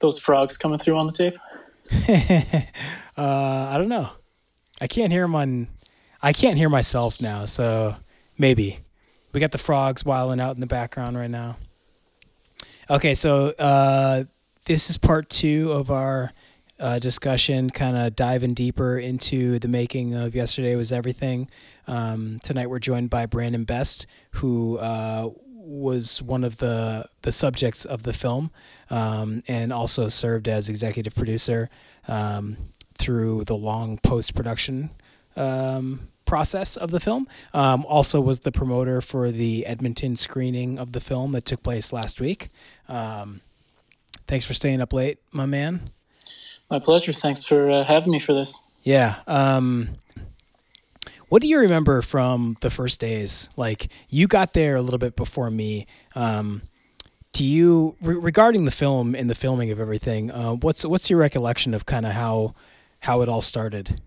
those frogs coming through on the tape? uh, I don't know. I can't hear them on. I can't hear myself now, so maybe we got the frogs wilding out in the background right now. Okay, so uh, this is part two of our uh, discussion, kind of diving deeper into the making of Yesterday Was Everything. Um, tonight we're joined by Brandon Best, who uh, was one of the the subjects of the film, um, and also served as executive producer um, through the long post production um, process of the film. Um, also was the promoter for the Edmonton screening of the film that took place last week. Um, thanks for staying up late, my man. My pleasure. Thanks for uh, having me for this. Yeah. Um, what do you remember from the first days? Like you got there a little bit before me. Um, do you re- regarding the film and the filming of everything? Uh, what's what's your recollection of kind of how how it all started?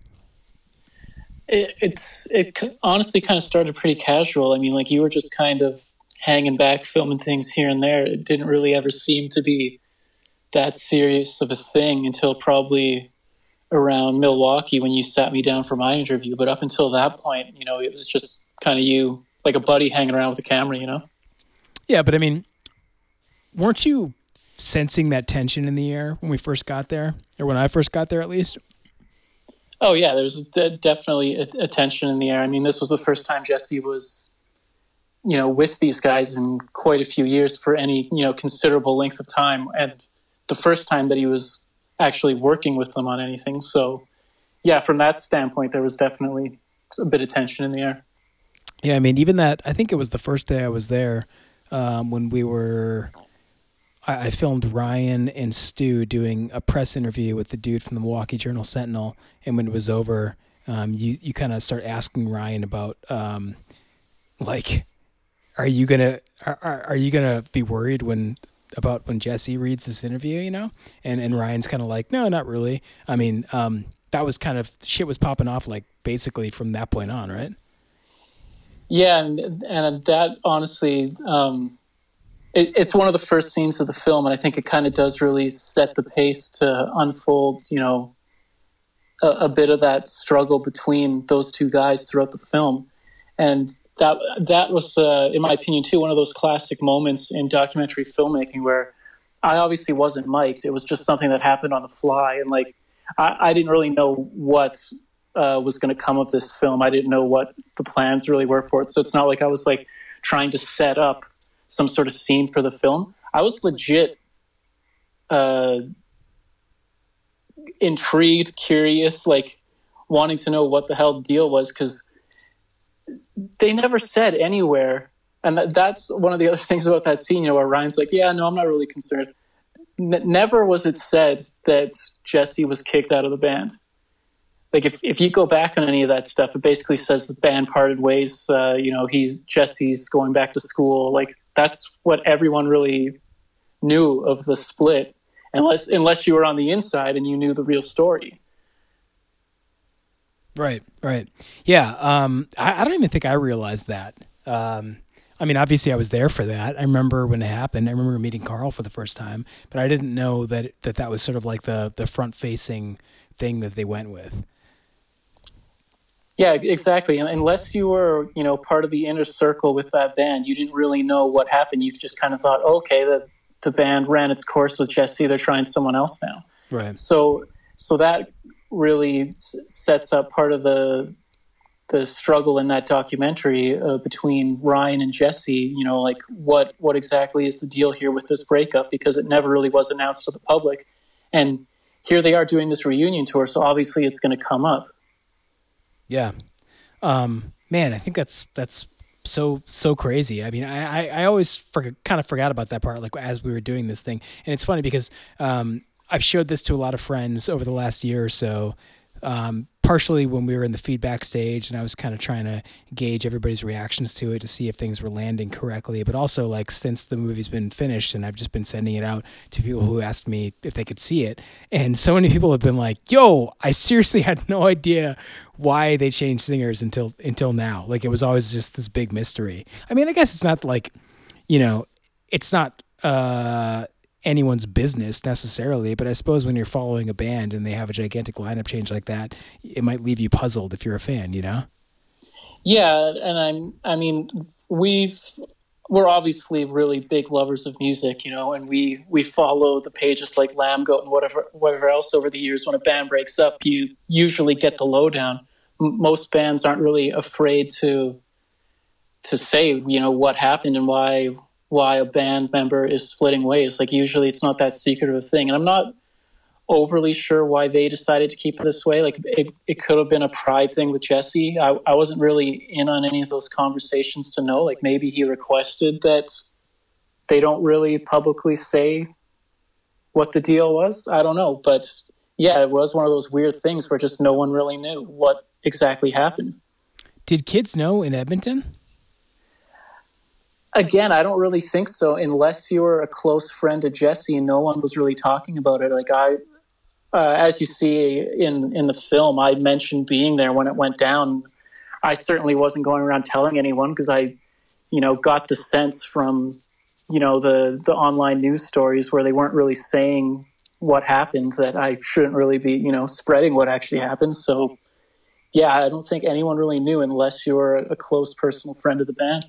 It, it's it honestly kind of started pretty casual. I mean, like you were just kind of hanging back, filming things here and there. It didn't really ever seem to be that serious of a thing until probably around Milwaukee when you sat me down for my interview. But up until that point, you know, it was just kind of you, like a buddy hanging around with a camera, you know? Yeah, but I mean, weren't you sensing that tension in the air when we first got there, or when I first got there at least? Oh yeah, there's definitely a, a tension in the air. I mean, this was the first time Jesse was, you know, with these guys in quite a few years for any you know considerable length of time, and the first time that he was actually working with them on anything. So, yeah, from that standpoint, there was definitely a bit of tension in the air. Yeah, I mean, even that, I think it was the first day I was there um, when we were. I, I filmed Ryan and Stu doing a press interview with the dude from the Milwaukee Journal Sentinel, and when it was over, um, you you kind of start asking Ryan about um, like, are you gonna are, are you gonna be worried when about when Jesse reads this interview, you know, and and Ryan's kind of like, no, not really. I mean, um, that was kind of shit was popping off like basically from that point on, right? Yeah, and and that honestly, um, it, it's one of the first scenes of the film, and I think it kind of does really set the pace to unfold, you know, a, a bit of that struggle between those two guys throughout the film, and that that was, uh, in my opinion, too, one of those classic moments in documentary filmmaking where I obviously wasn't mic'd. It was just something that happened on the fly, and like I, I didn't really know what uh, was going to come of this film. I didn't know what the plans really were for it. So it's not like I was like trying to set up some sort of scene for the film. I was legit uh, intrigued, curious, like wanting to know what the hell the deal was because they never said anywhere, and that's one of the other things about that scene. You know, where Ryan's like, "Yeah, no, I'm not really concerned." N- never was it said that Jesse was kicked out of the band. Like if, if you go back on any of that stuff, it basically says the band parted ways. Uh, you know, he's Jesse's going back to school. Like that's what everyone really knew of the split, unless unless you were on the inside and you knew the real story. Right, right. Yeah. Um, I, I, don't even think I realized that. Um, I mean, obviously, I was there for that. I remember when it happened. I remember meeting Karl for the first time, but I didn't know that that, that was sort of like the the front facing thing that they went with. Yeah, exactly. Unless you were, you know, part of the inner circle with that band, you didn't really know what happened. You just kind of thought, okay, the the band ran its course with Jesse. They're trying someone else now. Right. So, so that really s- sets up part of the the struggle in that documentary uh, between Ryan and Jesse. You know, like what what exactly is the deal here with this breakup? Because it never really was announced to the public, and here they are doing this reunion tour. So obviously, it's going to come up. Yeah, um, man, I think that's that's so so crazy. I mean, I I, I always for, kind of forgot about that part, like as we were doing this thing, and it's funny because um, I've showed this to a lot of friends over the last year or so. Um, partially when we were in the feedback stage and I was kind of trying to gauge everybody's reactions to it to see if things were landing correctly. But also, like, since the movie's been finished and I've just been sending it out to people who asked me if they could see it. And so many people have been like, yo, I seriously had no idea why they changed singers until until now. Like, it was always just this big mystery. I mean, I guess it's not like, you know, it's not. Uh, anyone's business necessarily, but I suppose when you're following a band and they have a gigantic lineup change like that, it might leave you puzzled if you're a fan, you know? Yeah, and I'm I mean, we've we're obviously really big lovers of music, you know, and we we follow the pages like Lambgoat and whatever whatever else over the years. When a band breaks up, you usually get the lowdown. M- most bands aren't really afraid to to say, you know, what happened and why why a band member is splitting ways. Like usually, it's not that secret of a thing, and I'm not overly sure why they decided to keep it this way. Like it, it could have been a pride thing with Jesse. I, I wasn't really in on any of those conversations to know. Like maybe he requested that they don't really publicly say what the deal was. I don't know. But yeah, it was one of those weird things where just no one really knew what exactly happened. Did kids know in Edmonton? Again, I don't really think so, unless you're a close friend of Jesse and no one was really talking about it. Like I, uh, as you see in in the film, I mentioned being there when it went down. I certainly wasn't going around telling anyone because I, you know, got the sense from, you know, the the online news stories where they weren't really saying what happened that I shouldn't really be, you know, spreading what actually happened. So, yeah, I don't think anyone really knew unless you're a close personal friend of the band.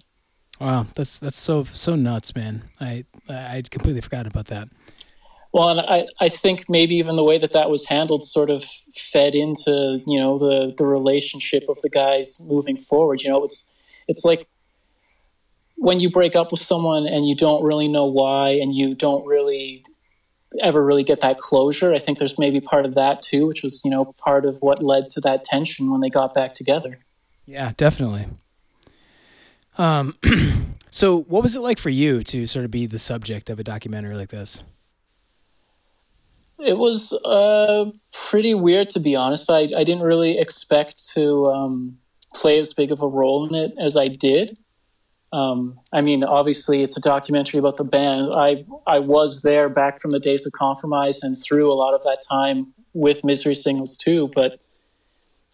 Wow, that's that's so so nuts, man. I I completely forgot about that. Well, and I, I think maybe even the way that that was handled sort of fed into you know the the relationship of the guys moving forward. You know, it's it's like when you break up with someone and you don't really know why, and you don't really ever really get that closure. I think there's maybe part of that too, which was you know part of what led to that tension when they got back together. Yeah, definitely. Um, so what was it like for you to sort of be the subject of a documentary like this? It was uh, pretty weird, to be honest. I, I didn't really expect to um, play as big of a role in it as I did. Um, I mean, obviously, it's a documentary about the band. I I was there back from the days of Compromise and through a lot of that time with Misery Signals too. But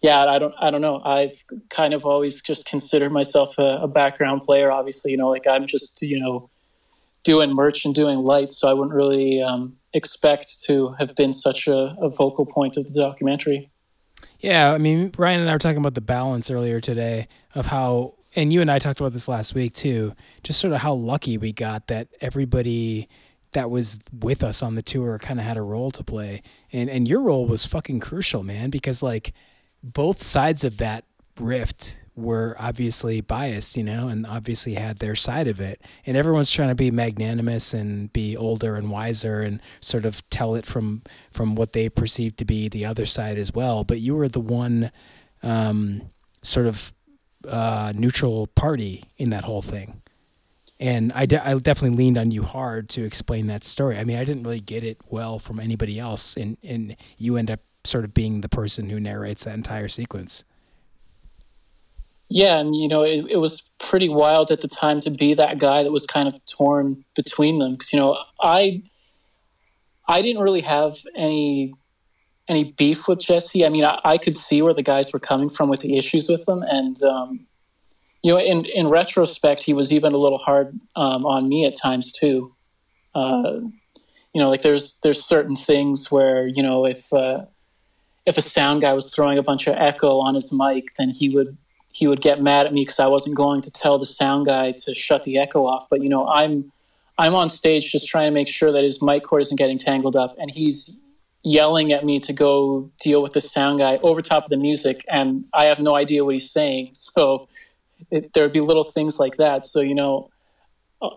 yeah, I don't I don't know. I've kind of always just considered myself a, a background player. Obviously, you know, like I'm just you know doing merch and doing lights, so I wouldn't really um, expect to have been such a, a vocal point of the documentary. Yeah, I mean, Ryan and I were talking about the balance earlier today of how, and you and I talked about this last week too, just sort of how lucky we got that everybody that was with us on the tour kind of had a role to play. And and your role was fucking crucial, man, because like both sides of that rift were obviously biased, you know, and obviously had their side of it. And everyone's trying to be magnanimous and be older and wiser and sort of tell it from from what they perceive to be the other side as well. But you were the one um, sort of uh, neutral party in that whole thing. And I, de- I definitely leaned on you hard to explain that story. I mean, I didn't really get it well from anybody else, and, and you end up sort of being the person who narrates that entire sequence. Yeah, and you know, it, it was pretty wild at the time to be that guy that was kind of torn between them. Because you know, I I didn't really have any any beef with Jesse. I mean, I, I, could see where the guys were coming from with the issues with them, and um, you know, in in retrospect, he was even a little hard um, on me at times too. Uh, you know, like there's there's certain things where you know if uh, if a sound guy was throwing a bunch of echo on his mic, then he would he would get mad at me because I wasn't going to tell the sound guy to shut the echo off. But you know, I'm I'm on stage just trying to make sure that his mic cord isn't getting tangled up, and he's yelling at me to go deal with the sound guy over top of the music, and I have no idea what he's saying. So it, there'd be little things like that. So you know,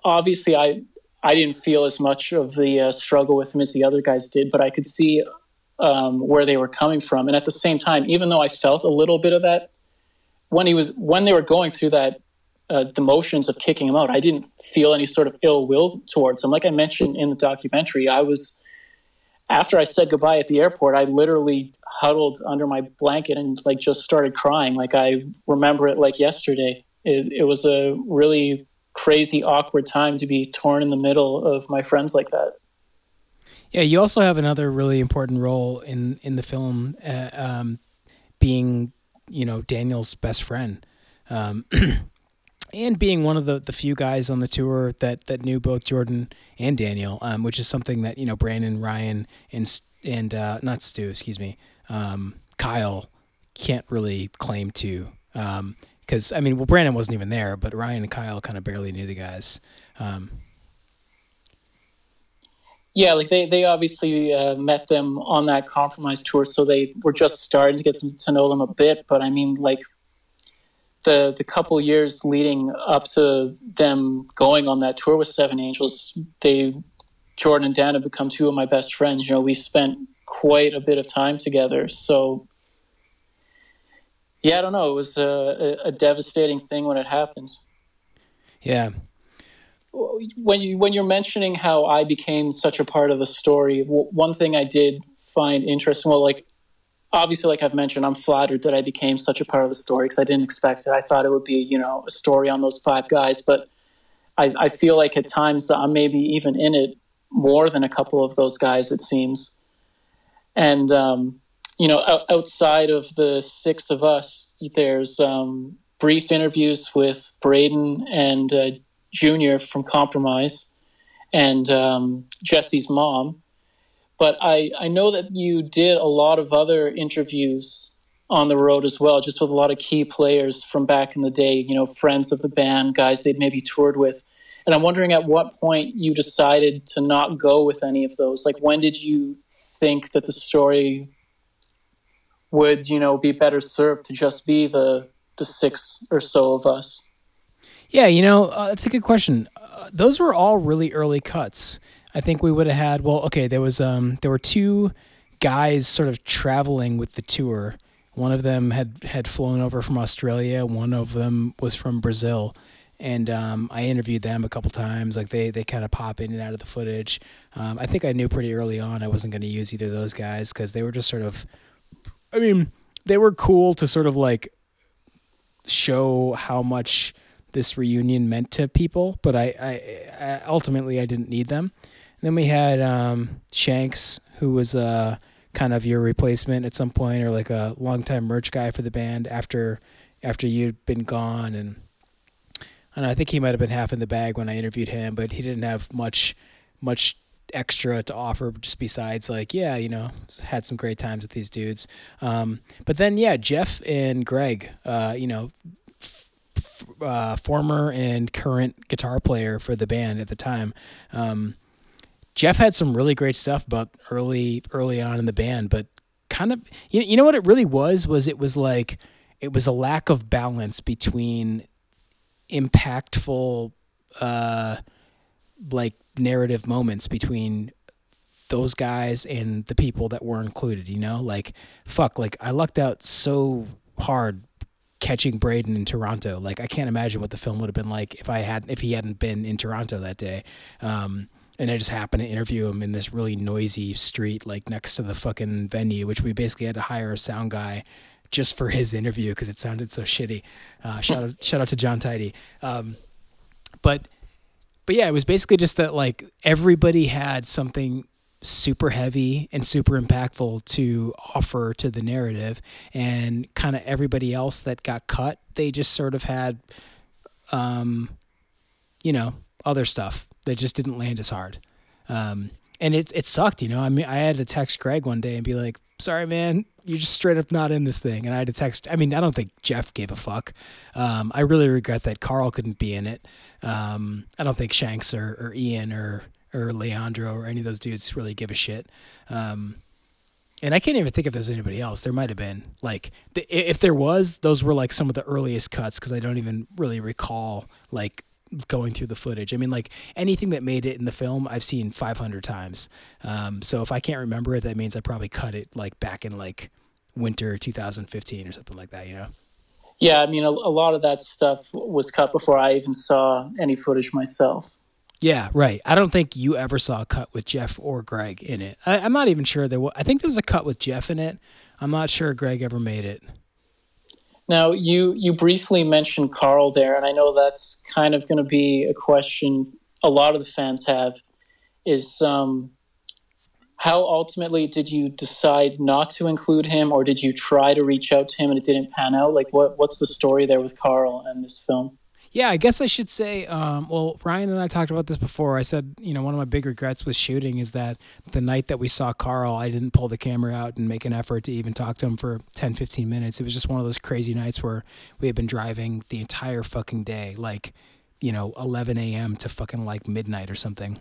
obviously I I didn't feel as much of the uh, struggle with him as the other guys did, but I could see um, where they were coming from, and at the same time, even though I felt a little bit of that when he was when they were going through that uh, the motions of kicking him out, I didn't feel any sort of ill will towards him. Like I mentioned in the documentary, I was after I said goodbye at the airport, I literally huddled under my blanket and like just started crying. Like I remember it like yesterday. It, it was a really crazy, awkward time to be torn in the middle of my friends like that. Yeah, you also have another really important role in in the film, uh, um, being you know Daniel's best friend. Um, and being one of the, the few guys on the tour that, that knew both Jordan and Daniel, um, which is something that you know Brandon, Ryan, and and uh, not Stu, excuse me, um, Kyle can't really claim to. Because um, I mean, well, Brandon wasn't even there, but Ryan and Kyle kind of barely knew the guys. Um, yeah, like they they obviously uh, met them on that compromise tour, so they were just starting to get to know them a bit. But I mean, like the the couple years leading up to them going on that tour with Seven Angels, they Jordan and Dan have become two of my best friends. You know, we spent quite a bit of time together. So yeah, I don't know. It was a, a devastating thing when it happened. Yeah, when you when you're mentioning how I became such a part of the story, one thing I did find interesting. Well, like obviously, like I've mentioned, I'm flattered that I became such a part of the story because I didn't expect it. I thought it would be you know a story on those five guys, but I, I feel like at times I'm maybe even in it more than a couple of those guys. It seems, and um, you know, outside of the six of us, there's um, brief interviews with Braden and uh, Junior from Compromise and um, Jesse's mom. But I, I know that you did a lot of other interviews on the road as well, just with a lot of key players from back in the day, you know, friends of the band, guys they'd maybe toured with. And I'm wondering at what point you decided to not go with any of those. Like, when did you think that the story would, you know, be better served to just be the the six or so of us? Yeah, you know, uh, that's a good question. Uh, those were all really early cuts. I think we would have had. Well, okay, there was um, there were two guys sort of traveling with the tour. One of them had had flown over from Australia. One of them was from Brazil, and um, I interviewed them a couple times. Like they they kind of pop in and out of the footage. Um, I think I knew pretty early on I wasn't going to use either of those guys because they were just sort of. I mean, they were cool to sort of like show how much this reunion meant to people, but I, I, I ultimately I didn't need them. And then we had um, Shanks, who was uh, kind of your replacement at some point, or like a longtime merch guy for the band after after you'd been gone, and I think he might have been half in the bag when I interviewed him, but he didn't have much much extra to offer just besides like yeah you know had some great times with these dudes um, but then yeah jeff and greg uh, you know uh, former and current guitar player for the band at the time. Um, Jeff had some really great stuff but early early on in the band, but kind of you, you know what it really was was it was like it was a lack of balance between impactful uh, like narrative moments between those guys and the people that were included, you know? Like fuck, like I lucked out so hard catching Braden in Toronto. Like I can't imagine what the film would have been like if I had if he hadn't been in Toronto that day. Um, and I just happened to interview him in this really noisy street, like next to the fucking venue, which we basically had to hire a sound guy just for his interview because it sounded so shitty. Uh, shout out, shout out to John Tidy. Um, but, but yeah, it was basically just that like everybody had something super heavy and super impactful to offer to the narrative. And kind of everybody else that got cut they just sort of had um you know other stuff that just didn't land as hard. Um and it it sucked you know? I mean i had to text greg one day and be like sorry man you're just straight up not in this thing. And i had to text i mean i don't think jeff gave a fuck. Um i really regret that karl couldn't be in it. Um i don't think shanks or, or ian or or Leandro or any of those dudes really give a shit. Um, and I can't even think if there's anybody else. There might have been like the, if there was, those were like some of the earliest cuts because I don't even really recall like going through the footage. I mean, like anything that made it in the film, I've seen 500 times. Um, so if I can't remember it, that means I probably cut it like back in like winter 2015 or something like that. You know. Yeah, I mean, a, a lot of that stuff was cut before I even saw any footage myself. Yeah, right. I don't think you ever saw a cut with Jeff or Greg in it. I, am not even sure there was. I think there was a cut with Jeff in it. I'm not sure Greg ever made it. Now you you briefly mentioned Karl there, and I know that's kind of going to be a question a lot of the fans have. Is um, how ultimately did you decide not to include him, or did you try to reach out to him and it didn't pan out? Like, what what's the story there with Karl and this film? Yeah, I guess I should say. Um, well, Ryan and I talked about this before. I said, you know, one of my big regrets with shooting is that the night that we saw Karl, I didn't pull the camera out and make an effort to even talk to him for 10, 15 minutes. It was just one of those crazy nights where we had been driving the entire fucking day, like, you know, 11 a.m. to fucking like midnight or something.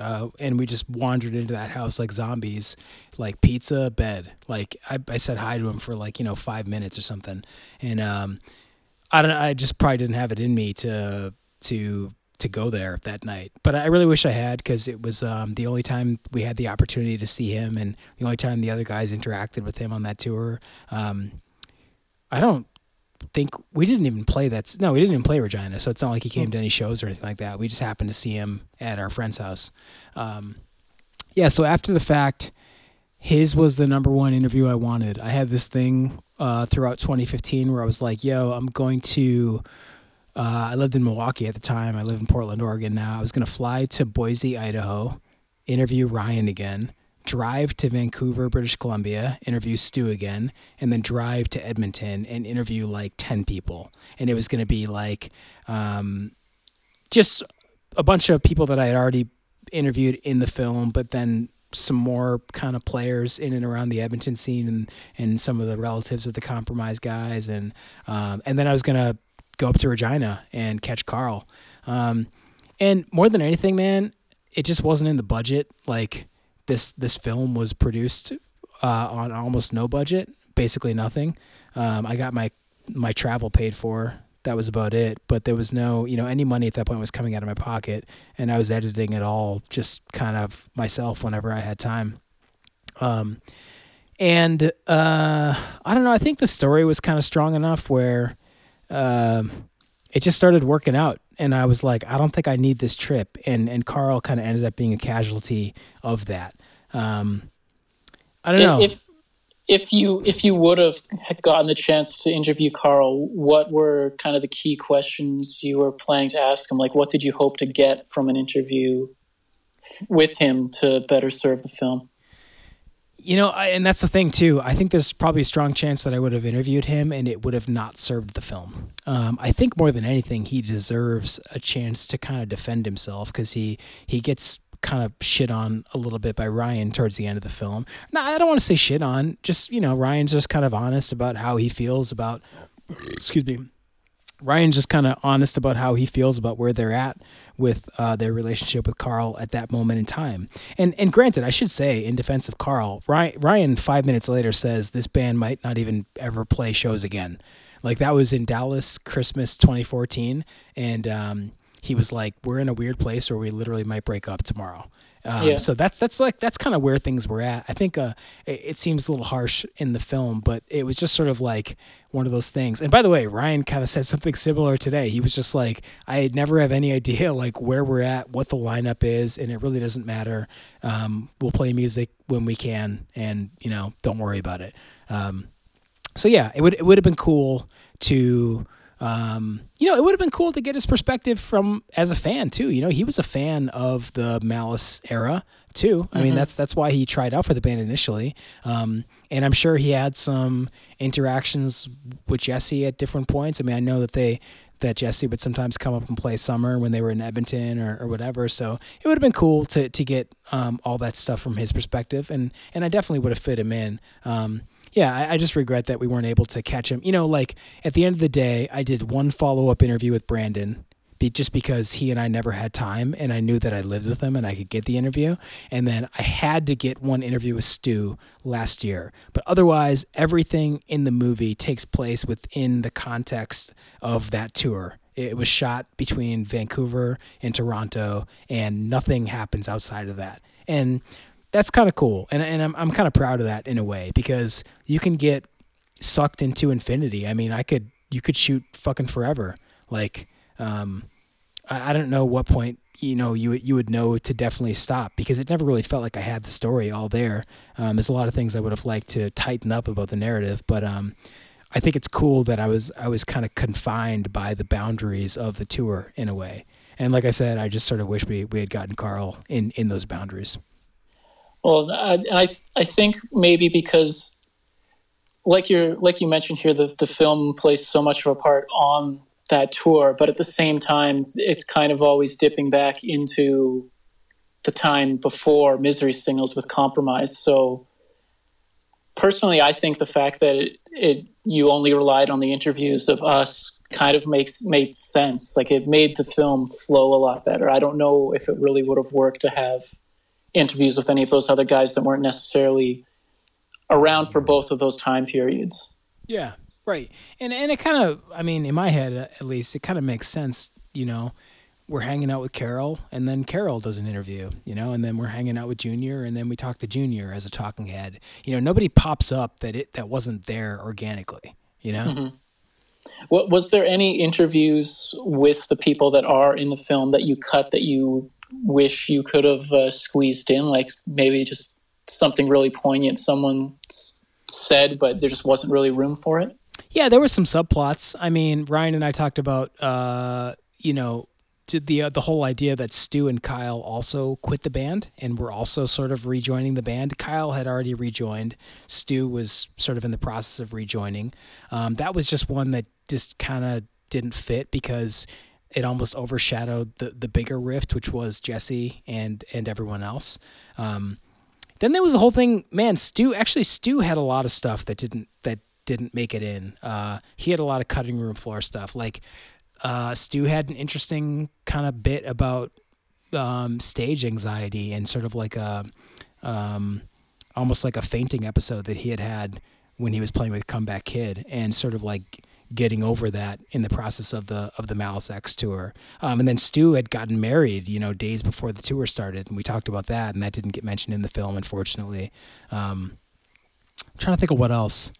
Uh, and we just wandered into that house like zombies, like pizza, bed. Like I, I said hi to him for like you know five minutes or something, and um, I don't. I just probably didn't have it in me to to to go there that night. But I really wish I had because it was um, the only time we had the opportunity to see him, and the only time the other guys interacted with him on that tour. Um, I don't think we didn't even play that. No, we didn't even play Regina, so it's not like he came to any shows or anything like that. We just happened to see him at our friend's house. Um, yeah, so after the fact, his was the number one interview I wanted. I had this thing uh, throughout 2015 where I was like, "Yo, I'm going to." Uh, I lived in Milwaukee at the time. I live in Portland, Oregon now. I was going to fly to Boise, Idaho, interview Ryan again, drive to Vancouver, British Columbia, interview Stu again, and then drive to Edmonton and interview like 10 people. And it was going to be like um, just a bunch of people that I had already interviewed in the film, but then some more kind of players in and around the Edmonton scene and, and some of the relatives of the compromised guys. And, um, and then I was going to go up to Regina and catch Karl. Um, and more than anything, man, it just wasn't in the budget. Like, this this film was produced uh, on almost no budget, basically nothing. Um, I got my my travel paid for. That was about it. But there was no, you know, any money at that point was coming out of my pocket, and I was editing it all just kind of myself whenever I had time. Um, and uh, I don't know. I think the story was kind of strong enough where um, it just started working out and I was like, I don't think I need this trip. And and Karl kind of ended up being a casualty of that. Um, I don't know. If if you if you would have gotten the chance to interview Karl, what were kind of the key questions you were planning to ask him? Like, what did you hope to get from an interview with him to better serve the film? You know, I, and that's the thing too. I think there's probably a strong chance that I would have interviewed him and it would have not served the film. Um, I think more than anything, he deserves a chance to kind of defend himself because he he gets kind of shit on a little bit by Ryan towards the end of the film. Now, I don't want to say shit on, just, you know, Ryan's just kind of honest about how he feels about, excuse me, Ryan's just kind of honest about how he feels about where they're at with uh, their relationship with Karl at that moment in time. And and granted, I should say in defense of Karl, Ryan, Ryan five minutes later says this band might not even ever play shows again. Like that was in Dallas Christmas 2014, and um, he was like, "We're in a weird place where we literally might break up tomorrow." Um, yeah. So that's that's like that's kind of where things were at. I think uh, it, it, seems a little harsh in the film, but it was just sort of like one of those things. And by the way, Ryan kind of said something similar today. He was just like, "I never have any idea like where we're at, what the lineup is, and it really doesn't matter. Um, we'll play music when we can, and you know, don't worry about it." Um, so yeah, it would it would have been cool to um, you know, it would have been cool to get his perspective from as a fan too. You know, he was a fan of the Malice era too. I mm-hmm. mean, that's that's why he tried out for the band initially. Um, and I'm sure he had some interactions with Jesse at different points. I mean, I know that they that Jesse would sometimes come up and play summer when they were in Edmonton or, or whatever. So it would have been cool to to get um, all that stuff from his perspective, and and I definitely would have fit him in. Um, yeah, I, I, just regret that we weren't able to catch him. You know, like at the end of the day, I did one follow up interview with Brandon. Be, just because he and I never had time, and I knew that I lived with him and I could get the interview. And then I had to get one interview with Stu last year. But otherwise, everything in the movie takes place within the context of that tour. It was shot between Vancouver and Toronto, and nothing happens outside of that. And that's kind of cool, and and I'm I'm kind of proud of that in a way because you can get sucked into infinity. I mean, I could you could shoot fucking forever. Like, um, I, I don't know what point you know you you would know to definitely stop because it never really felt like I had the story all there. Um, there's a lot of things I would have liked to tighten up about the narrative, but um, I think it's cool that I was I was kind of confined by the boundaries of the tour in a way. And like I said, I just sort of wish we, we had gotten Karl in, in those boundaries. Well, I, and I I think maybe because, like you like you mentioned here, the the film plays so much of a part on that tour, but at the same time, it's kind of always dipping back into the time before Misery Signals with Compromise. So personally, I think the fact that it, it you only relied on the interviews of us kind of makes made sense. Like it made the film flow a lot better. I don't know if it really would have worked to have interviews with any of those other guys that weren't necessarily around for both of those time periods. Yeah, right. And and it kind of, I mean, in my head at least, it kind of makes sense. You know, we're hanging out with Carol, and then Carol does an interview. You know, and then we're hanging out with Junior, and then we talk to Junior as a talking head. You know, nobody pops up that it that wasn't there organically. You know. Mm-hmm. What was there any interviews with the people that are in the film that you cut that you wish you could have uh, squeezed in? Like maybe just something really poignant someone said, but there just wasn't really room for it. Yeah, there were some subplots. I mean, Ryan and I talked about, uh, you know, the uh, the whole idea that Stu and Kyle also quit the band and were also sort of rejoining the band. Kyle had already rejoined. Stu was sort of in the process of rejoining. Um, that was just one that just kind of didn't fit because it almost overshadowed the the bigger rift, which was Jesse and and everyone else. Um, then there was a whole thing. Man, Stu actually Stu had a lot of stuff that didn't that didn't make it in. Uh, he had a lot of cutting room floor stuff. Like uh, Stu had an interesting kind of bit about um, stage anxiety and sort of like a um, almost like a fainting episode that he had had when he was playing with Comeback Kid, and sort of like getting over that in the process of the of the Malice X tour. Um, and then Stu had gotten married, you know, days before the tour started, and we talked about that, and that didn't get mentioned in the film, unfortunately. Um, I'm trying to think of what else.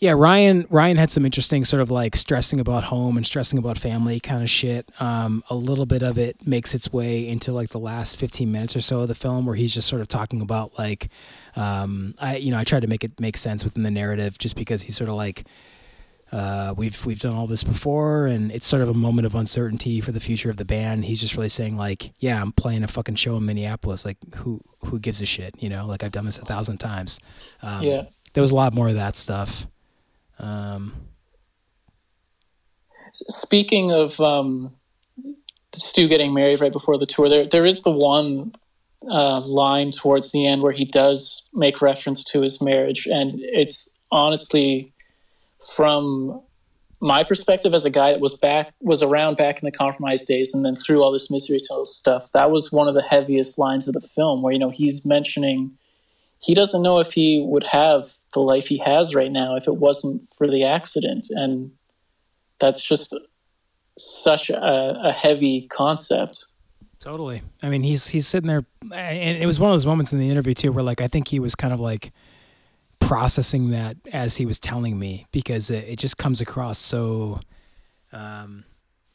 Yeah, Ryan Ryan had some interesting sort of like stressing about home and stressing about family kind of shit. Um, a little bit of it makes its way into like the last 15 minutes or so of the film where he's just sort of talking about like um, I you know, I tried to make it make sense within the narrative just because he's sort of like uh, we've we've done all this before, and it's sort of a moment of uncertainty for the future of the band. He's just really saying like, yeah, I'm playing a fucking show in Minneapolis. Like, who who gives a shit? You know, like I've done this a thousand times. Um, yeah, there was a lot more of that stuff. Um, Speaking of um, Stu getting married right before the tour, there there is the one uh, line towards the end where he does make reference to his marriage, and it's honestly from my perspective as a guy that was back was around back in the compromise days and then through all this Signals stuff that was one of the heaviest lines of the film where you know he's mentioning he doesn't know if he would have the life he has right now if it wasn't for the accident. And that's just such a, a heavy concept. Totally. I mean he's he's sitting there and it was one of those moments in the interview too where like i think he was kind of like processing that as he was telling me because it, it just comes across so um,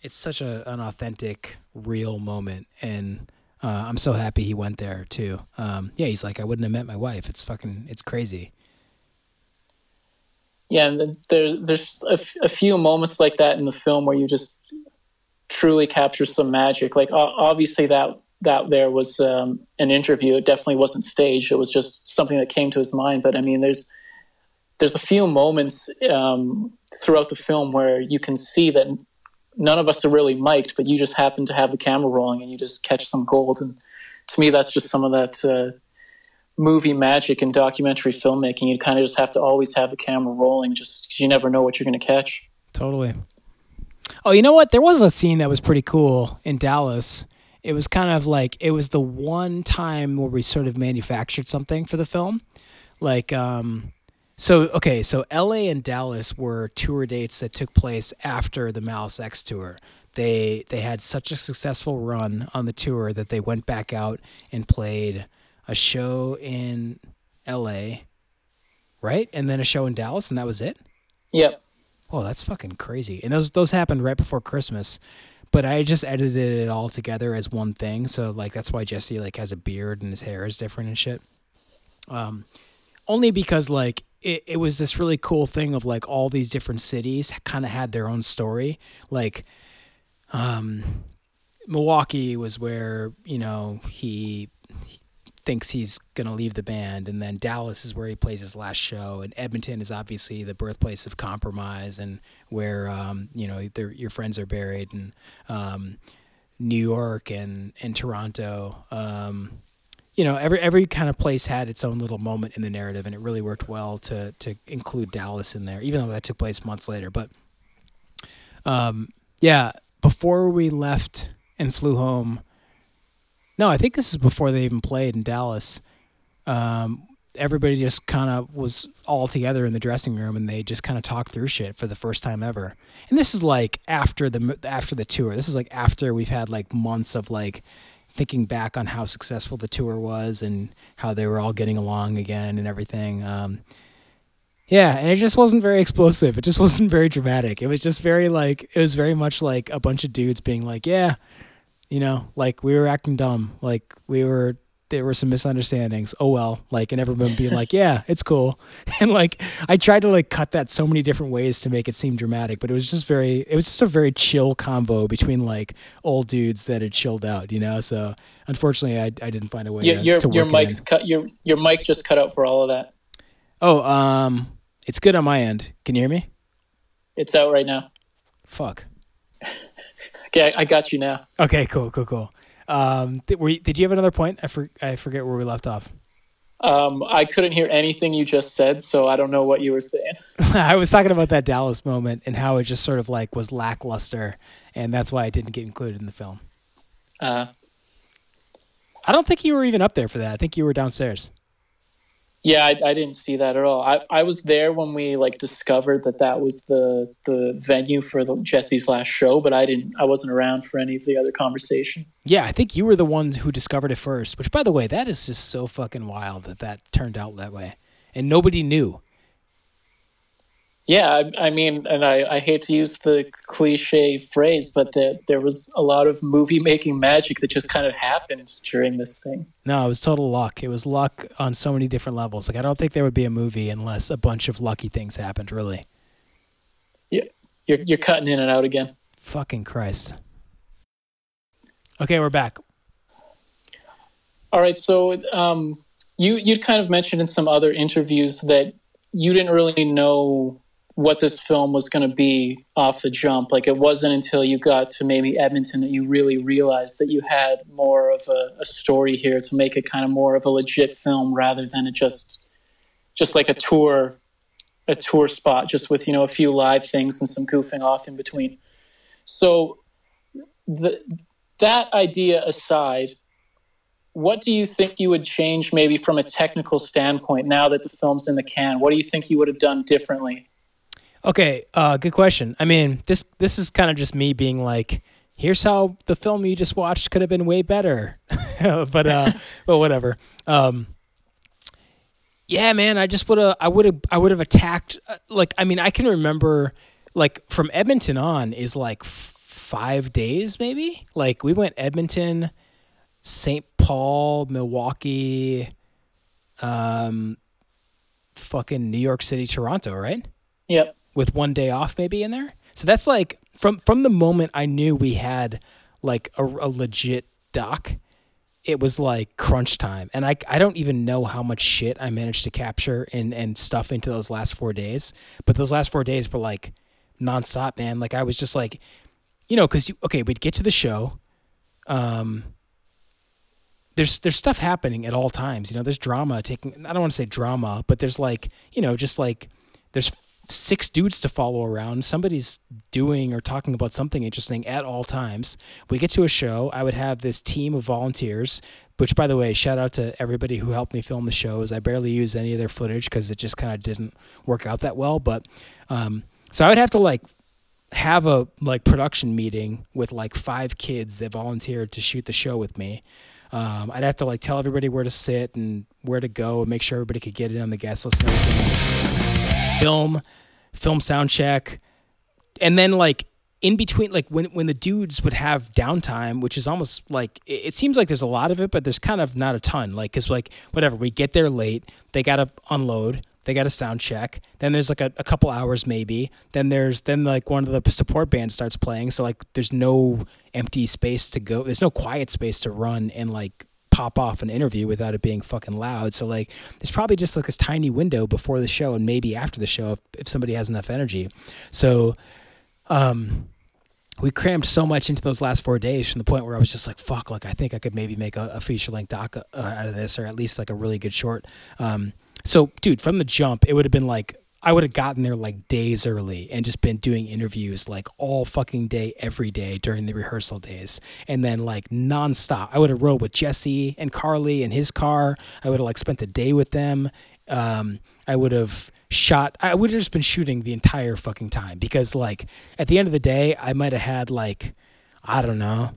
it's such a, an authentic real moment. And uh, i'm so happy he went there too. Um, yeah he's like i wouldn't have met my wife. It's fucking it's crazy. Yeah and there, there's a, f- a few moments like that in the film where you just truly capture some magic. Like obviously that that there was um, an interview. It definitely wasn't staged. It was just something that came to his mind. But I mean, there's there's a few moments um, throughout the film where you can see that none of us are really mic'd, but you just happen to have the camera rolling and you just catch some gold. And to me, that's just some of that uh, movie magic and documentary filmmaking. You kind of just have to always have the camera rolling, just because you never know what you're going to catch. Totally. Oh, you know what? There was a scene that was pretty cool in Dallas it was kind of like it was the one time where we sort of manufactured something for the film. Like, um, so okay, so L.A. and Dallas were tour dates that took place after the Malice X tour. They they had such a successful run on the tour that they went back out and played a show in L.A. Right, and then a show in Dallas, and that was it. Yep. Oh, that's fucking crazy. And those those happened right before Christmas but I just edited it all together as one thing. So like that's why Jesse like has a beard and his hair is different and shit. Um, only because like it, it was this really cool thing of like all these different cities kind of had their own story. Like, um, Milwaukee was where you know he thinks he's going to leave the band and then Dallas is where he plays his last show and Edmonton is obviously the birthplace of compromise and where um, you know your friends are buried and um, New York and and Toronto um, you know every every kind of place had its own little moment in the narrative and it really worked well to to include Dallas in there even though that took place months later but um, yeah before we left and flew home no, I think this is before they even played in Dallas. Um, everybody just kind of was all together in the dressing room and they just kind of talked through shit for the first time ever. And this is like after the after the tour. This is like after we've had like months of like thinking back on how successful the tour was and how they were all getting along again and everything. Um, yeah, and it just wasn't very explosive. It just wasn't very dramatic. It was just very like it was very much like a bunch of dudes being like, "Yeah, you know, like we were acting dumb, like we were there were some misunderstandings. Oh well, like and everyone being like, yeah, it's cool, and like I tried to like cut that so many different ways to make it seem dramatic, but it was just very, it was just a very chill convo between like old dudes that had chilled out, you know. So unfortunately, I, I didn't find a way. Your to, your, to your mic's cut. Your your mic's just cut out for all of that. Oh, um, it's good on my end. Can you hear me? It's out right now. Fuck. Okay, I got you now. Okay, cool, cool, cool. Um, did, you, did you have another point? I, for, I forget where we left off. Um, I couldn't hear anything you just said, so I don't know what you were saying. I was talking about that Dallas moment and how it just sort of like was lackluster, and that's why it didn't get included in the film. Uh, I don't think you were even up there for that. I think you were downstairs. Yeah, I, I didn't see that at all. I, I was there when we like discovered that that was the the venue for the Jesse's last show, but I didn't. I wasn't around for any of the other conversation. Yeah, I think you were the one who discovered it first. Which, by the way, that is just so fucking wild that that turned out that way, and nobody knew. Yeah, I, I, mean, and I, I hate to use the cliche phrase, but there, there was a lot of movie making magic that just kind of happened during this thing. No, it was total luck. It was luck on so many different levels. Like, I don't think there would be a movie unless a bunch of lucky things happened, really. Yeah, you're, you're cutting in and out again. Fucking Christ. Okay, we're back. All right, so um, you you kind of mentioned in some other interviews that you didn't really know what this film was going to be off the jump. Like it wasn't until you got to maybe Edmonton that you really realized that you had more of a, a story here to make it kind of more of a legit film rather than it just just like a tour a tour spot just with you know a few live things and some goofing off in between. So the, that idea aside, what do you think you would change maybe from a technical standpoint now that the film's in the can? What do you think you would have done differently? Okay, uh, good question. I mean, this this is kind of just me being like, here's how the film you just watched could have been way better, but uh, but whatever. Um, yeah, man, I just would have, I would have, I would have attacked. Uh, like, I mean, I can remember, like, from Edmonton on is like f- five days, maybe. Like, we went Edmonton, St. Paul, Milwaukee, um, fucking New York City, Toronto, right? Yep with one day off maybe in there. So that's like from from the moment I knew we had like a, a legit doc, it was like crunch time. And I I don't even know how much shit I managed to capture and and stuff into those last 4 days, but those last 4 days were like nonstop, man. Like I was just like you know, cuz okay, we'd get to the show um there's there's stuff happening at all times. You know, there's drama taking I don't want to say drama, but there's like, you know, just like there's six dudes to follow around. Somebody's doing or talking about something interesting at all times. We get to a show. I would have this team of volunteers, which, by the way, shout out to everybody who helped me film the shows. I barely use any of their footage because it just kind of didn't work out that well. But um, so I would have to like have a like production meeting with like five kids that volunteered to shoot the show with me. Um, I'd have to like tell everybody where to sit and where to go and make sure everybody could get in on the guest list and everything film, film sound check, and then like in between like when when the dudes would have downtime which is almost like it, seems like there's a lot of it but there's kind of not a ton. Like because like whatever we get there late they gotta unload they got a sound check. Then there's like a, a couple hours maybe. Then there's then like one of the support bands starts playing. So like there's no empty space to go there's no quiet space to run and like pop off an interview without it being fucking loud. So like there's probably just like this tiny window before the show and maybe after the show if, if somebody has enough energy. So um we crammed so much into those last four days from the point where I was just like, fuck, like I think I could maybe make a, a feature length doc uh, out of this, or at least like a really good short. Um, so, dude, from the jump, it would have been like I would have gotten there like days early and just been doing interviews like all fucking day, every day during the rehearsal days. And then like nonstop. I would have rode with Jesse and Karl in his car. I would have like spent the day with them. Um, I would have shot, I would have just been shooting the entire fucking time because like at the end of the day, I might have had like, I don't know,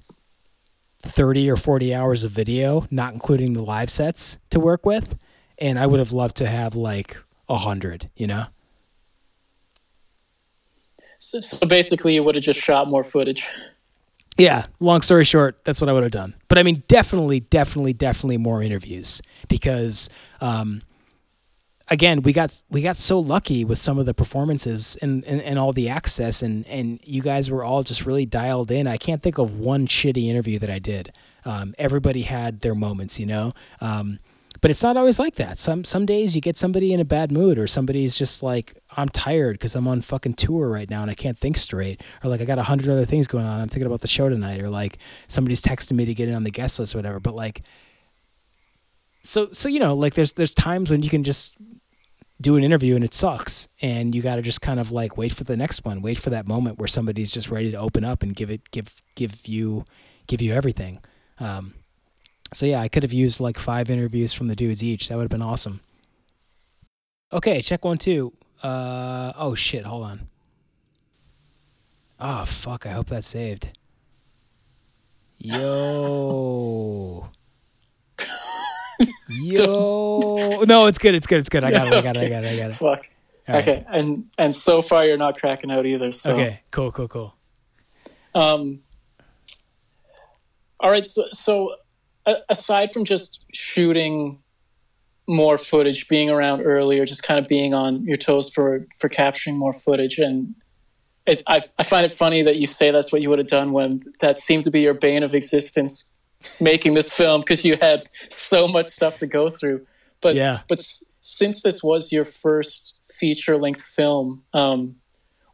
30 or 40 hours of video, not including the live sets to work with. And I would have loved to have like a hundred, you know? So, so basically, you would have just shot more footage. Yeah, long story short, that's what I would have done. But I mean, definitely, definitely, definitely more interviews because, um, again, we got we got so lucky with some of the performances and, and, and all the access, and and you guys were all just really dialed in. I can't think of one shitty interview that I did. Um, everybody had their moments, you know. Um, but it's not always like that. Some some days you get somebody in a bad mood, or somebody's just like, I'm tired because I'm on fucking tour right now and I can't think straight, or like I got a hundred other things going on. I'm thinking about the show tonight, or like somebody's texting me to get in on the guest list, or whatever. But like, so so you know, like there's there's times when you can just do an interview and it sucks, and you got to just kind of like wait for the next one, wait for that moment where somebody's just ready to open up and give it give give you give you everything. Um, so yeah, I could have used like five interviews from the dudes each. That would have been awesome. Okay, check one two. Uh oh shit, hold on. Oh fuck, I hope that's saved. Yo. Yo. No, it's good, it's good, it's good. I got it, I got it, I got it, I got it. Fuck. Okay, and and so far you're not cracking out either. So Okay, cool, cool, cool. Um all right, so so aside from just shooting more footage, being around earlier, just kind of being on your toes for for capturing more footage, and it, I, I find it funny that you say that's what you would have done when that seemed to be your bane of existence, making this film because you had so much stuff to go through. But yeah, but since this was your first feature length film, um,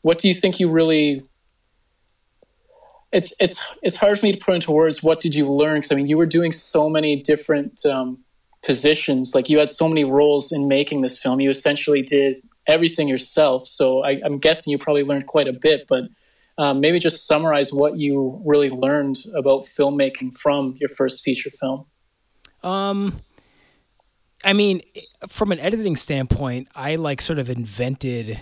what do you think you really it's it's it's hard for me to put into words what did you learn? Because i mean you were doing so many different um, positions. Like you had so many roles in making this film. You essentially did everything yourself. So I, am guessing you probably learned quite a bit but um, maybe just summarize what you really learned about filmmaking from your first feature film. Um i mean from an editing standpoint i like sort of invented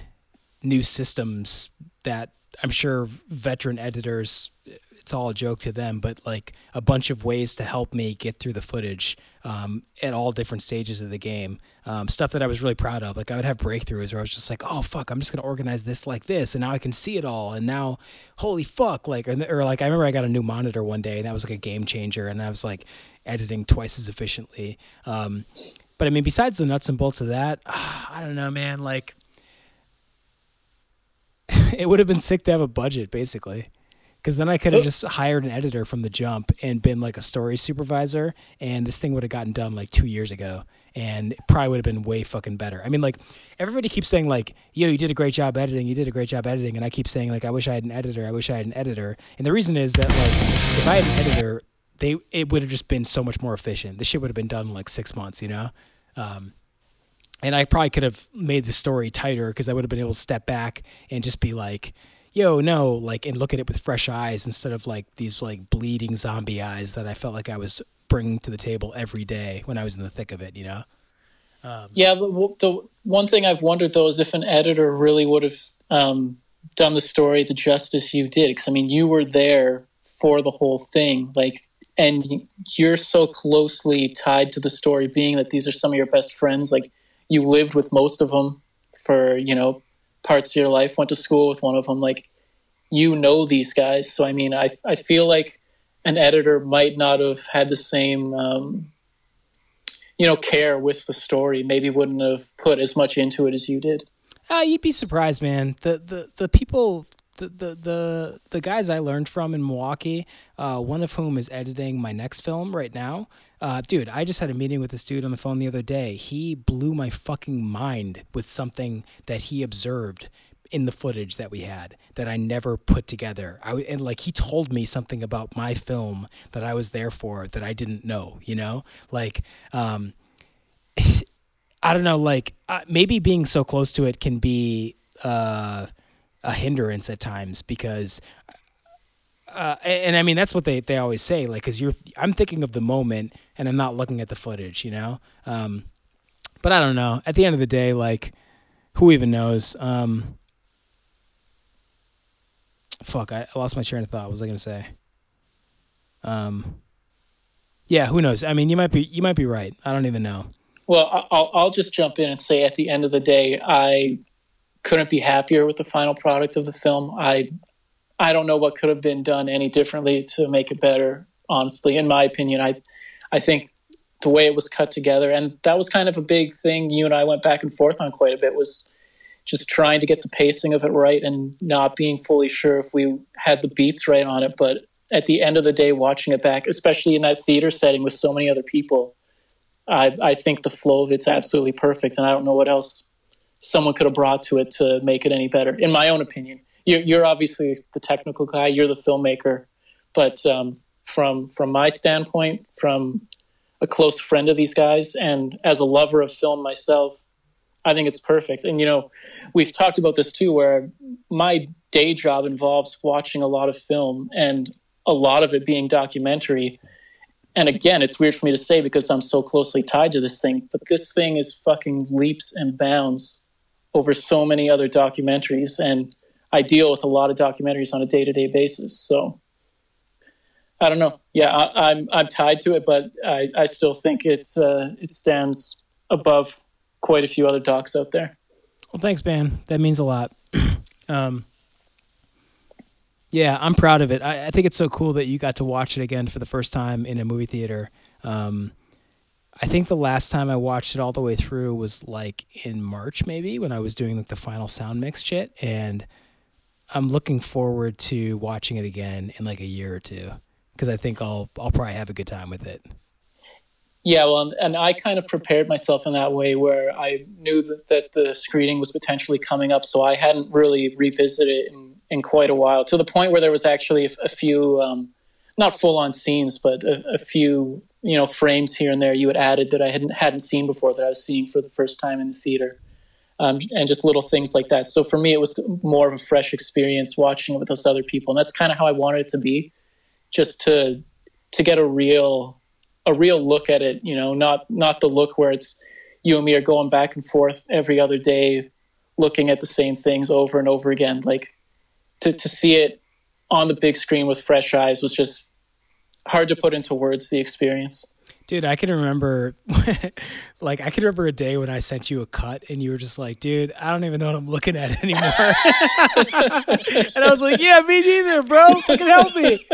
new systems that I'm sure veteran editors, it's all a joke to them, but like a bunch of ways to help me get through the footage um, at all different stages of the game. Um, stuff that I was really proud of. Like I would have breakthroughs where I was just like, oh fuck, I'm just gonna organize this like this, and now I can see it all. And now, holy fuck, like or, or like I remember I got a new monitor one day, and that was like a game changer, and I was like editing twice as efficiently. Um, but I mean, besides the nuts and bolts of that, I don't know, man. Like it would have been sick to have a budget, basically. Because then I could have just hired an editor from the jump and been like a story supervisor, and this thing would have gotten done like two years ago, and it probably would have been way fucking better. I mean, like everybody keeps saying like, "Yo, you did a great job editing. You did a great job editing," and I keep saying like, "I wish I had an editor. I wish I had an editor." And the reason is that like, if I had an editor, they it would have just been so much more efficient. The shit would have been done in like six months, you know. Um, and I probably could have made the story tighter because I would have been able to step back and just be like, yo, no, like, and look at it with fresh eyes instead of like these like bleeding zombie eyes that I felt like I was bringing to the table every day when I was in the thick of it, you know? Um, yeah, the, the, one thing I've wondered though is if an editor really would have um, done the story the justice you did. Because I mean, you were there for the whole thing, like, and you're so closely tied to the story, being that these are some of your best friends. Like, you lived with most of them for you know parts of your life went to school with one of them like you know these guys. So i mean i, I feel like an editor might not have had the same um, you know care with the story maybe wouldn't have put as much into it as you did. Uh, you'd be surprised man. The, the the people the the the, the guys I learned from in Milwaukee, uh, one of whom is editing my next film right now. Uh, dude, I just had a meeting with this dude on the phone the other day. He blew my fucking mind with something that he observed in the footage that we had that I never put together. I and like he told me something about my film that I was there for that I didn't know. You know, like um, I don't know, like uh, maybe being so close to it can be uh, a hindrance at times because. Uh, and, and I mean that's what they, they always say like because you're I'm thinking of the moment and I'm not looking at the footage you know um, but I don't know at the end of the day like who even knows um, fuck, I, lost my train of thought. What was I gonna say? Um, yeah, who knows? I mean, you might be you might be right. I don't even know. Well, I'll I'll just jump in and say at the end of the day, I couldn't be happier with the final product of the film. I I don't know what could have been done any differently to make it better. Honestly, in my opinion, I I think the way it was cut together, and that was kind of a big thing. You and I went back and forth on quite a bit. Was just trying to get the pacing of it right and not being fully sure if we had the beats right on it. But at the end of the day, watching it back, especially in that theater setting with so many other people, I, I think the flow of it's absolutely perfect. And I don't know what else someone could have brought to it to make it any better, in my own opinion. You're, you're obviously the technical guy, you're the filmmaker. But um, from, from my standpoint, from a close friend of these guys, and as a lover of film myself, I think it's perfect. And you know, we've talked about this too, where my day job involves watching a lot of film and a lot of it being documentary. And again, it's weird for me to say because I'm so closely tied to this thing, but this thing is fucking leaps and bounds over so many other documentaries. And I deal with a lot of documentaries on a day to day basis. So I don't know. Yeah, I, am I'm, I'm tied to it, but I, I still think it's uh, it stands above quite a few other docs out there. Well, thanks, man. That means a lot. um, yeah, I'm proud of it. I, I, think it's so cool that you got to watch it again for the first time in a movie theater. Um, I think the last time I watched it all the way through was like in March, maybe when I was doing like the final sound mix shit, and I'm looking forward to watching it again in like a year or two because I think I'll I'll probably have a good time with it. Yeah, well, and I kind of prepared myself in that way where I knew that, that the screening was potentially coming up, so I hadn't really revisited it in, in quite a while to the point where there was actually a, a few, um, not full on scenes, but a, a, few, you know, frames here and there you had added that I hadn't hadn't seen before that I was seeing for the first time in the theater, um, and just little things like that. So for me, it was more of a fresh experience watching it with those other people, and that's kind of how I wanted it to be, just to to get a real a real look at it. You know, not not the look where it's you and me are going back and forth every other day, looking at the same things over and over again. Like to to see it on the big screen with fresh eyes was just hard to put into words. The experience. Dude, I can remember, like, I can remember a day when I sent you a cut and you were just like, dude, I don't even know what I'm looking at anymore. and I was like, yeah, me neither, bro. Fucking help me.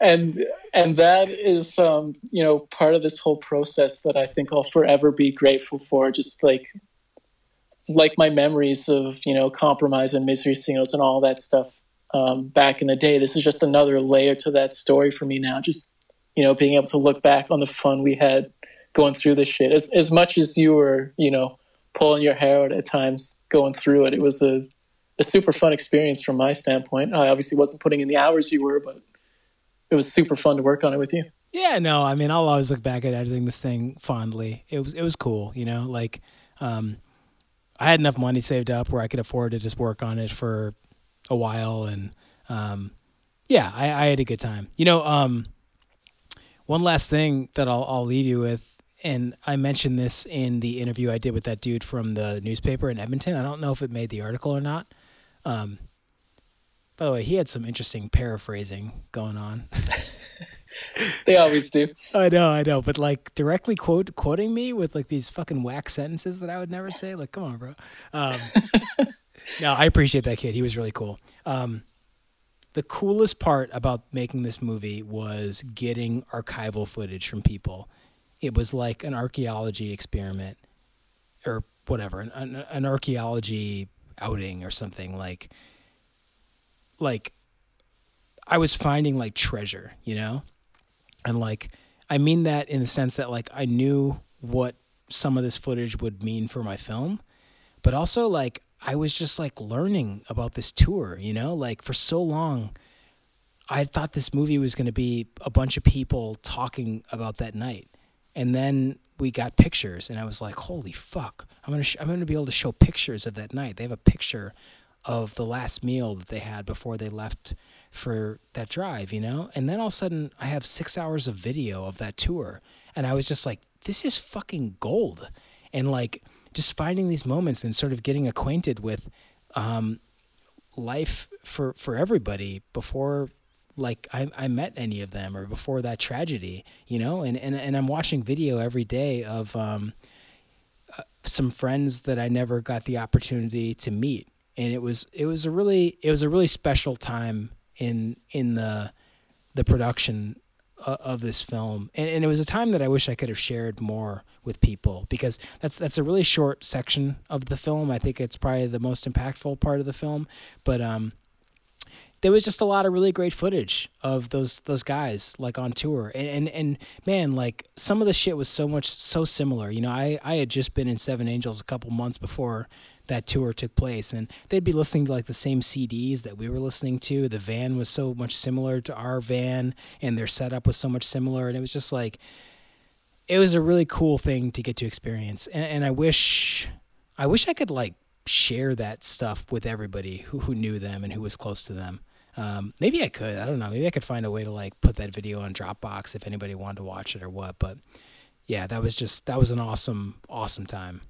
and and that is um you know part of this whole process that i think i'll forever be grateful for just like like my memories of you know compromise and misery signals and all that stuff um, back in the day this is just another layer to that story for me now just you know being able to look back on the fun we had going through this shit as, as much as you were you know pulling your hair out at times going through it it was a, a super fun experience from my standpoint i obviously wasn't putting in the hours you were but it was super fun to work on it with you. Yeah, no, I mean, I'll always look back at editing this thing fondly. It was it was cool, you know, like um, I had enough money saved up where I could afford to just work on it for a while, and um, yeah, I, I, had a good time. You know, um, one last thing that I'll I'll leave you with, and I mentioned this in the interview I did with that dude from the newspaper in Edmonton. I don't know if it made the article or not. Um, by the way, he had some interesting paraphrasing going on. they always do. I know, I know, but like directly quote quoting me with like these fucking whack sentences that I would never say. Like, come on, bro. Um, no, I appreciate that kid. He was really cool. Um, the coolest part about making this movie was getting archival footage from people. It was like an archaeology experiment, or whatever, an, an, an archaeology outing or something like like I was finding like treasure, you know? And like I mean that in the sense that like I knew what some of this footage would mean for my film, but also like I was just like learning about this tour, you know? Like for so long I thought this movie was going to be a bunch of people talking about that night. And then we got pictures and I was like, "Holy fuck. I'm going to sh- I'm going to be able to show pictures of that night." They have a picture of the last meal that they had before they left for that drive, you know? And then all of a sudden, I have six hours of video of that tour. And I was just like, this is fucking gold. And like, just finding these moments and sort of getting acquainted with um, life for, for everybody before like I, I met any of them or before that tragedy, you know, and, and, and I'm watching video every day of um, uh, some friends that I never got the opportunity to meet. And it was it was a really it was a really special time in in the the production of this film. And, and it was a time that I wish I could have shared more with people because that's that's a really short section of the film. I think it's probably the most impactful part of the film. But um there was just a lot of really great footage of those those guys like on tour. And, and and man like some of the shit was so much so similar. You know I I had just been in Seven Angels a couple months before that tour took place and they'd be listening to like the same CDs that we were listening to. The van was so much similar to our van and their setup was so much similar and it was just like it was a really cool thing to get to experience. And, and I wish I wish I could like share that stuff with everybody who, who knew them and who was close to them. Um, maybe I could I don't know maybe I could find a way to like put that video on Dropbox if anybody wanted to watch it or what but yeah that was just that was an awesome awesome time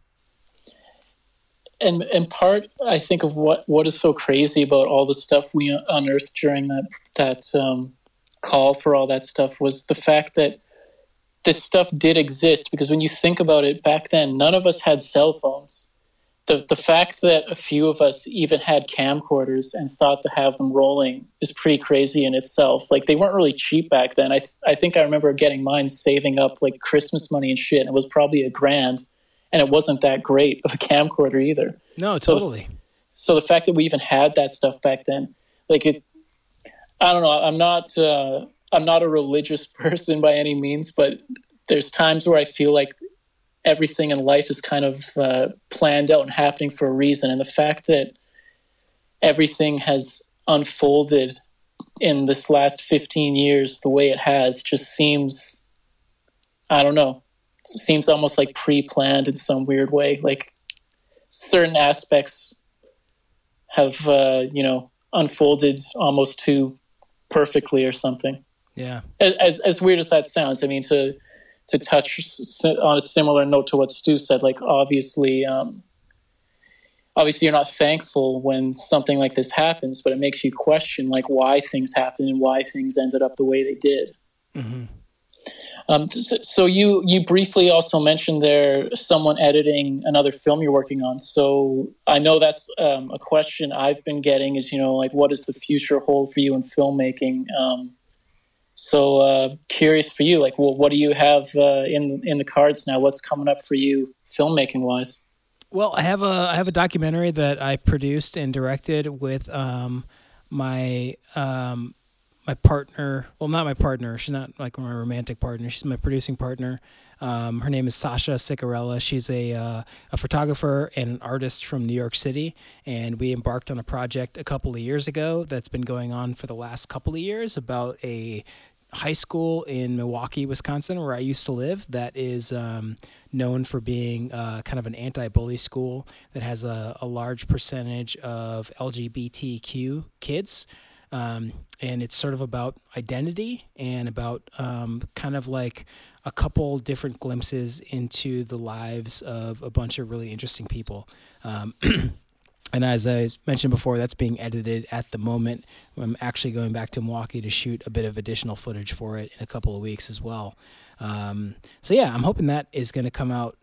and and part I think of what what is so crazy about all the stuff we unearthed during that that um, call for all that stuff was the fact that this stuff did exist. Because when you think about it back then none of us had cell phones. The the fact that a few of us even had camcorders and thought to have them rolling is pretty crazy in itself. Like they weren't really cheap back then. I th- i think i remember getting mine saving up like christmas money and shit and it was probably a grand and it wasn't that great of a camcorder either. No, totally. So, so the fact that we even had that stuff back then, like it, I don't know. I'm not. Uh, I'm not a religious person by any means, but there's times where I feel like everything in life is kind of uh, planned out and happening for a reason, and the fact that everything has unfolded in this last 15 years the way it has just seems i don't know seems almost like pre-planned in some weird way. Like certain aspects have uh, you know unfolded almost too perfectly or something. Yeah. As as weird as that sounds, I mean to to touch on a similar note to what Stu said, like obviously. Um, obviously you're not thankful when something like this happens but it makes you question like why things happen and why things ended up the way they did mm-hmm. Um, so you you briefly also mentioned there someone editing another film you're working on. So I know that's um, a question I've been getting is you know like what does the future hold for you in filmmaking? Um, so uh, curious for you, like well, what do you have uh, in in the cards now? What's coming up for you filmmaking wise? Well, I have a I have a documentary that I produced and directed with um, my um, my partner. Well, not my partner. She's not like my romantic partner. She's my producing partner. Um, her name is Sasha Cicarella. She's a uh, a photographer and an artist from New York City, and we embarked on a project a couple of years ago that's been going on for the last couple of years about a high school in Milwaukee, Wisconsin, where I used to live. That is um, known for being uh, kind of an anti-bully school that has a, a large percentage of LGBTQ kids. Um, and it's sort of about identity and about um, kind of like a couple different glimpses into the lives of a bunch of really interesting people. Um, and as I mentioned before, that's being edited at the moment. I'm actually going back to Milwaukee to shoot a bit of additional footage for it in a couple of weeks as well. Um, so yeah, I'm hoping that is going to come out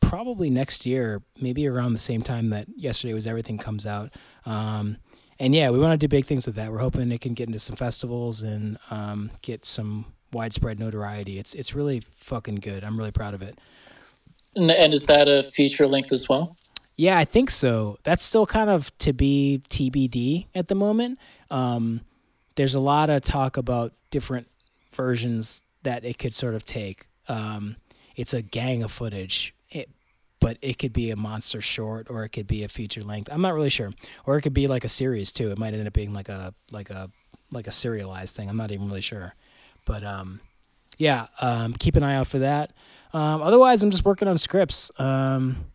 probably next year, maybe around the same time that Yesterday Was Everything comes out. Um, and yeah, we want to do big things with that. We're hoping it can get into some festivals and um, get some widespread notoriety. It's it's really fucking good. I'm really proud of it. And, and is that a feature length as well? Yeah, I think so. That's still kind of to be TBD at the moment. Um, there's a lot of talk about different versions that it could sort of take. Um, it's a gang of footage, but it could be a monster short or it could be a feature length. I'm not really sure, or it could be like a series too. It might end up being like a like a like a serialized thing. I'm not even really sure, but um, yeah, um, keep an eye out for that. Um, otherwise, I'm just working on scripts. Um,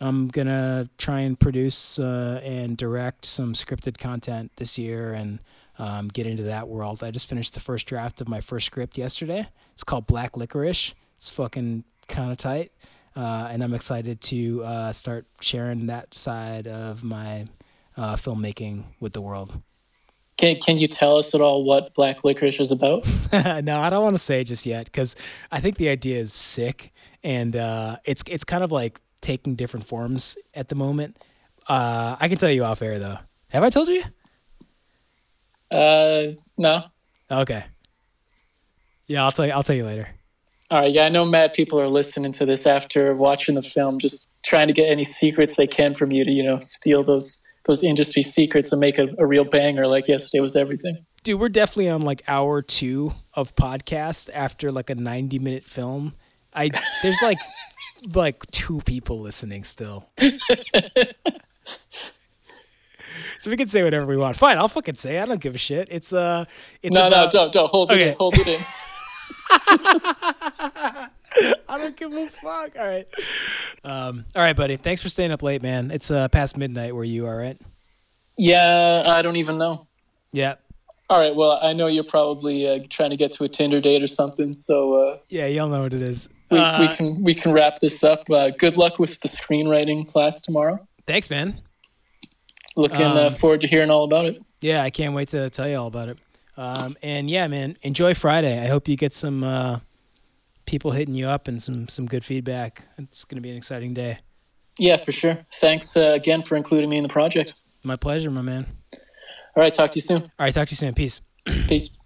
I'm gonna try and produce uh, and direct some scripted content this year and um, get into that world. I just finished the first draft of my first script yesterday. It's called Black Licorice. It's fucking kind of tight, uh, and I'm excited to uh, start sharing that side of my uh, filmmaking with the world. Can Can you tell us at all what Black Licorice is about? no, I don't want to say just yet because I think the idea is sick, and uh, it's it's kind of like taking different forms at the moment. Uh, I can tell you off air though. Have I told you? Uh, no. Okay. Yeah, I'll tell you. I'll tell you later. All right. Yeah, I know mad people are listening to this after watching the film, just trying to get any secrets they can from you to, you know, steal those those industry secrets and make a, a real banger like yesterday was everything. Dude, we're definitely on like hour two of podcast after like a ninety minute film. I there's like like two people listening still. so we can say whatever we want. Fine, I'll fucking say. It. I don't give a shit. It's uh, it's no, about, no, don't, don't hold Okay. it in, hold it in. I don't give a fuck. All right, um, all right, buddy. Thanks for staying up late, man. It's uh past midnight where you are, right? Yeah, I don't even know. Yeah, All right. Well, I know you're probably uh, trying to get to a Tinder date or something, so uh, yeah. Y'all know what it is. we, Uh, we can we can wrap this up. Uh, good luck with the screenwriting class tomorrow. thanks, man. Looking uh, Um, forward to hearing all about it. Yeah, I can't wait to tell you all about it. Um, and yeah, man, enjoy Friday. I hope you get some uh, people hitting you up and some some good feedback. It's going to be an exciting day. Yeah, for sure. Thanks uh, again for including me in the project. My pleasure, my man. All right. Talk to you soon. All right, talk to you soon. Peace. Peace.